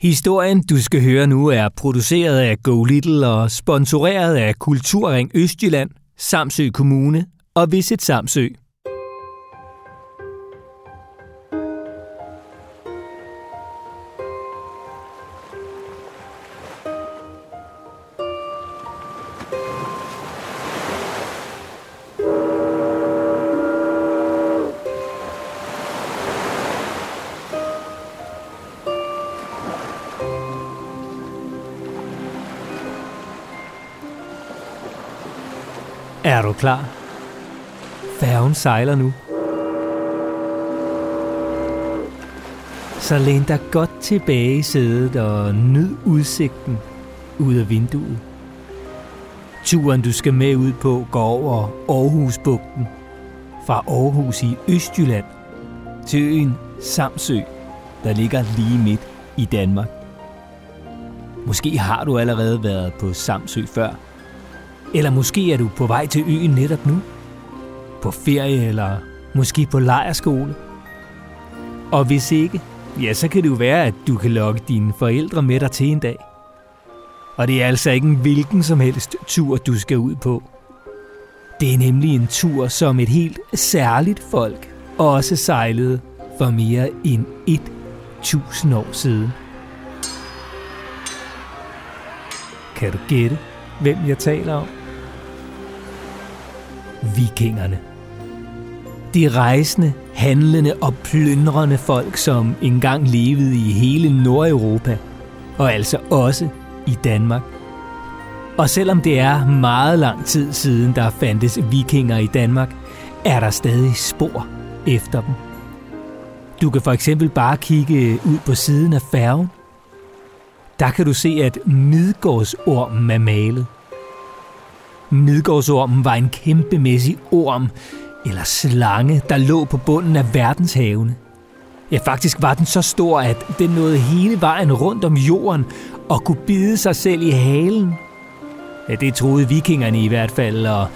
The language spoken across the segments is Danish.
Historien, du skal høre nu, er produceret af Go Little og sponsoreret af Kulturring Østjylland, Samsø Kommune og Visit Samsø. Er du klar? Færgen sejler nu. Så læn dig godt tilbage i sædet og nyd udsigten ud af vinduet. Turen, du skal med ud på, går over Aarhusbugten. Fra Aarhus i Østjylland til øen Samsø, der ligger lige midt i Danmark. Måske har du allerede været på Samsø før – eller måske er du på vej til øen netop nu. På ferie eller måske på lejerskole. Og hvis ikke, ja, så kan det jo være, at du kan lokke dine forældre med dig til en dag. Og det er altså ikke en hvilken som helst tur, du skal ud på. Det er nemlig en tur, som et helt særligt folk også sejlede for mere end 1000 år siden. Kan du gætte, hvem jeg taler om? Vikingerne. De rejsende, handlende og plyndrende folk, som engang levede i hele Nordeuropa, og altså også i Danmark. Og selvom det er meget lang tid siden, der fandtes vikinger i Danmark, er der stadig spor efter dem. Du kan for eksempel bare kigge ud på siden af færgen. Der kan du se, at Midgårdsormen er malet – Midgårdsormen var en kæmpemæssig orm, eller slange, der lå på bunden af verdenshavene. Ja, faktisk var den så stor, at den nåede hele vejen rundt om jorden og kunne bide sig selv i halen. Ja, det troede vikingerne i hvert fald, og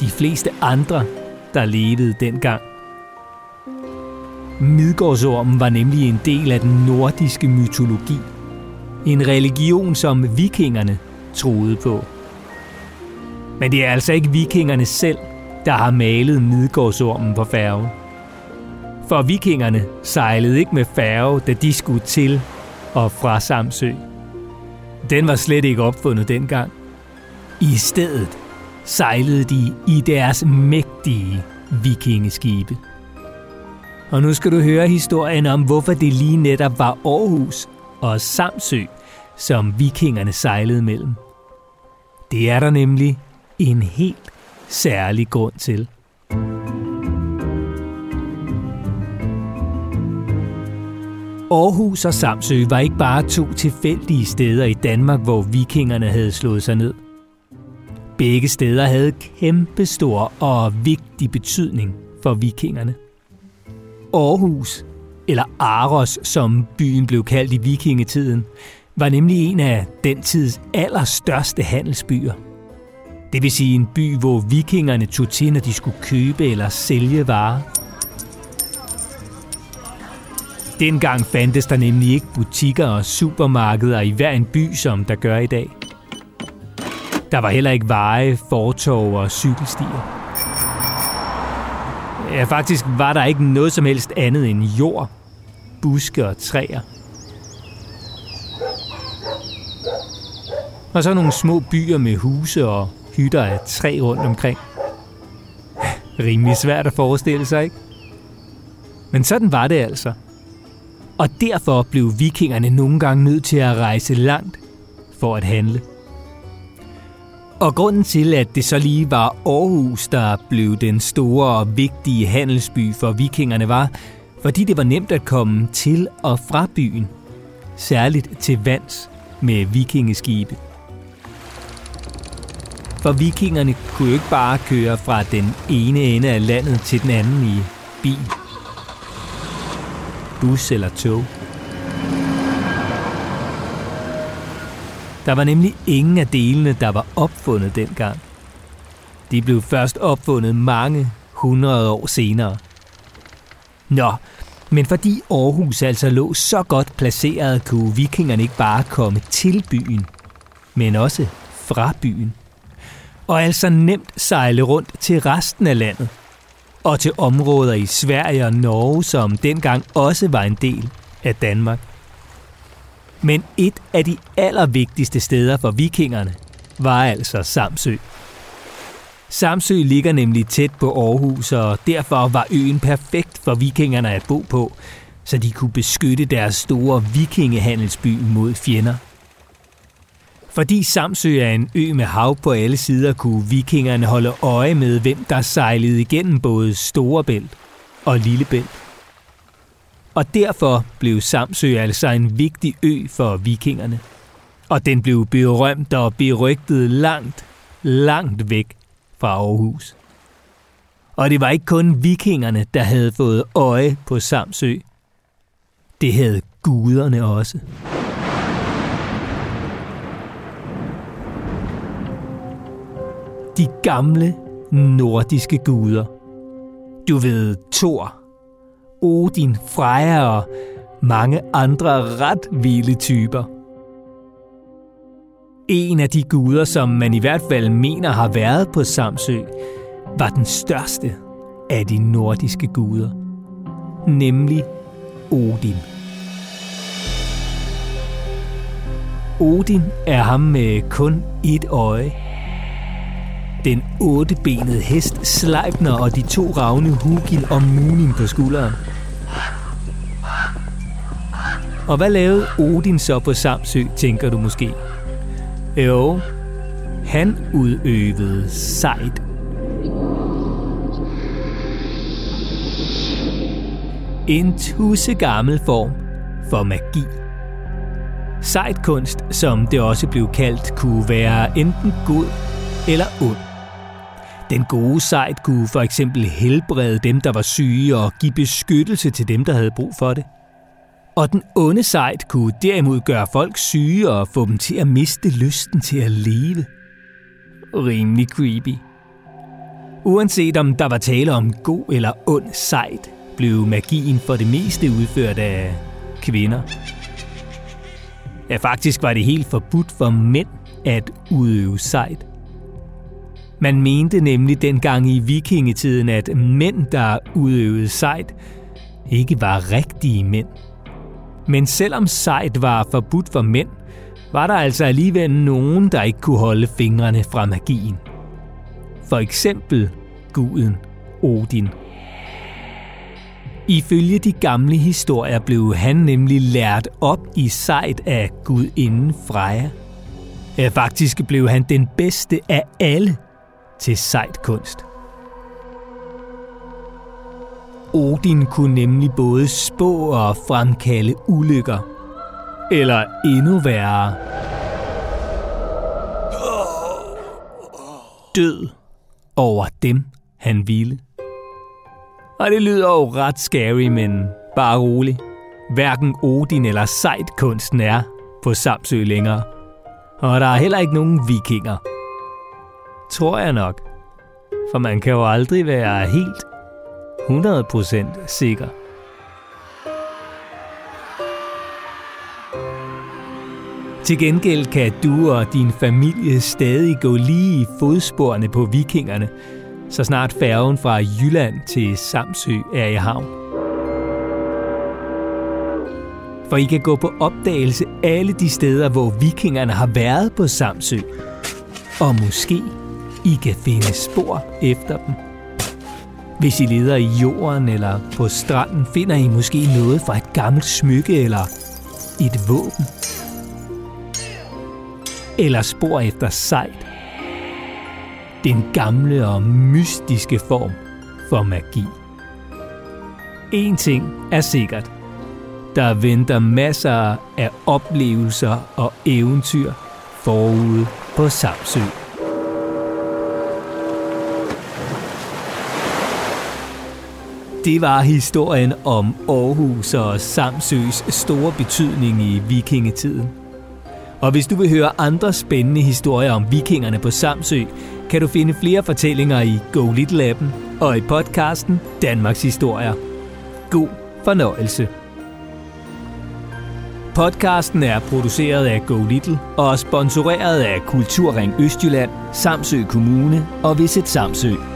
de fleste andre, der levede dengang. Midgårdsormen var nemlig en del af den nordiske mytologi. En religion, som vikingerne troede på. Men det er altså ikke vikingerne selv, der har malet Midgårdsormen på færgen. For vikingerne sejlede ikke med færge, da de skulle til og fra Samsø. Den var slet ikke opfundet dengang. I stedet sejlede de i deres mægtige vikingeskibe. Og nu skal du høre historien om, hvorfor det lige netop var Aarhus og Samsø, som vikingerne sejlede mellem. Det er der nemlig en helt særlig grund til. Aarhus og Samsø var ikke bare to tilfældige steder i Danmark, hvor vikingerne havde slået sig ned. Begge steder havde kæmpe stor og vigtig betydning for vikingerne. Aarhus, eller Aros, som byen blev kaldt i vikingetiden, var nemlig en af den tids allerstørste handelsbyer – det vil sige en by, hvor vikingerne tog til, når de skulle købe eller sælge varer. Dengang fandtes der nemlig ikke butikker og supermarkeder i hver en by, som der gør i dag. Der var heller ikke veje, fortov og cykelstier. Ja, faktisk var der ikke noget som helst andet end jord, buske og træer. Og så nogle små byer med huse og hytter af træ rundt omkring. Rimelig svært at forestille sig, ikke? Men sådan var det altså. Og derfor blev vikingerne nogle gange nødt til at rejse langt for at handle. Og grunden til, at det så lige var Aarhus, der blev den store og vigtige handelsby for vikingerne, var, fordi det var nemt at komme til og fra byen, særligt til vands med vikingeskibe. For vikingerne kunne jo ikke bare køre fra den ene ende af landet til den anden i bil, bus eller tog. Der var nemlig ingen af delene, der var opfundet dengang. De blev først opfundet mange hundrede år senere. Nå, Men fordi Aarhus altså lå så godt placeret, kunne vikingerne ikke bare komme til byen, men også fra byen. Og altså nemt sejle rundt til resten af landet. Og til områder i Sverige og Norge, som dengang også var en del af Danmark. Men et af de allervigtigste steder for vikingerne var altså Samsø. Samsø ligger nemlig tæt på Aarhus, og derfor var øen perfekt for vikingerne at bo på, så de kunne beskytte deres store vikingehandelsby mod fjender. Fordi Samsø er en ø med hav på alle sider, kunne vikingerne holde øje med, hvem der sejlede igennem både Storebælt og Lillebælt. Og derfor blev Samsø altså en vigtig ø for vikingerne. Og den blev berømt og berygtet langt, langt væk fra Aarhus. Og det var ikke kun vikingerne, der havde fået øje på Samsø. Det havde guderne også. De gamle nordiske guder. Du ved Thor, Odin, Freja og mange andre ret vilde typer. En af de guder, som man i hvert fald mener har været på Samsø, var den største af de nordiske guder, nemlig Odin. Odin er ham med kun et øje. Den ottebenede hest Sleipner og de to ravne Hugil og Munin på skulderen. Og hvad lavede Odin så på Samsø, tænker du måske? Jo, han udøvede sejt. En tusse gammel form for magi. Sejtkunst, som det også blev kaldt, kunne være enten god eller ond. Den gode sejt kunne for eksempel helbrede dem, der var syge og give beskyttelse til dem, der havde brug for det. Og den onde sejt kunne derimod gøre folk syge og få dem til at miste lysten til at leve. Rimelig creepy. Uanset om der var tale om god eller ond sejt, blev magien for det meste udført af kvinder. Ja, faktisk var det helt forbudt for mænd at udøve sejt. Man mente nemlig dengang i vikingetiden, at mænd, der udøvede sejt, ikke var rigtige mænd. Men selvom sejt var forbudt for mænd, var der altså alligevel nogen, der ikke kunne holde fingrene fra magien. For eksempel guden Odin. Ifølge de gamle historier blev han nemlig lært op i sejt af gudinden Freja. Faktisk blev han den bedste af alle til sejt kunst. Odin kunne nemlig både spå og fremkalde ulykker. Eller endnu værre. Død over dem, han ville. Og det lyder jo ret scary, men bare rolig. Hverken Odin eller sejt kunsten er på Samsø længere. Og der er heller ikke nogen vikinger. Tror jeg nok. For man kan jo aldrig være helt 100% sikker. Til gengæld kan du og din familie stadig gå lige i fodsporene på vikingerne, så snart færgen fra Jylland til Samsø er i havn. For I kan gå på opdagelse alle de steder, hvor vikingerne har været på Samsø. Og måske i kan finde spor efter dem. Hvis I leder i jorden eller på stranden, finder I måske noget fra et gammelt smykke eller et våben. Eller spor efter sejt. Den gamle og mystiske form for magi. En ting er sikkert. Der venter masser af oplevelser og eventyr forude på Samsø. Det var historien om Aarhus og Samsøs store betydning i vikingetiden. Og hvis du vil høre andre spændende historier om vikingerne på Samsø, kan du finde flere fortællinger i Go Little Appen og i podcasten Danmarks Historier. God fornøjelse. Podcasten er produceret af Go Little og sponsoreret af Kulturring Østjylland, Samsø Kommune og Visit Samsø.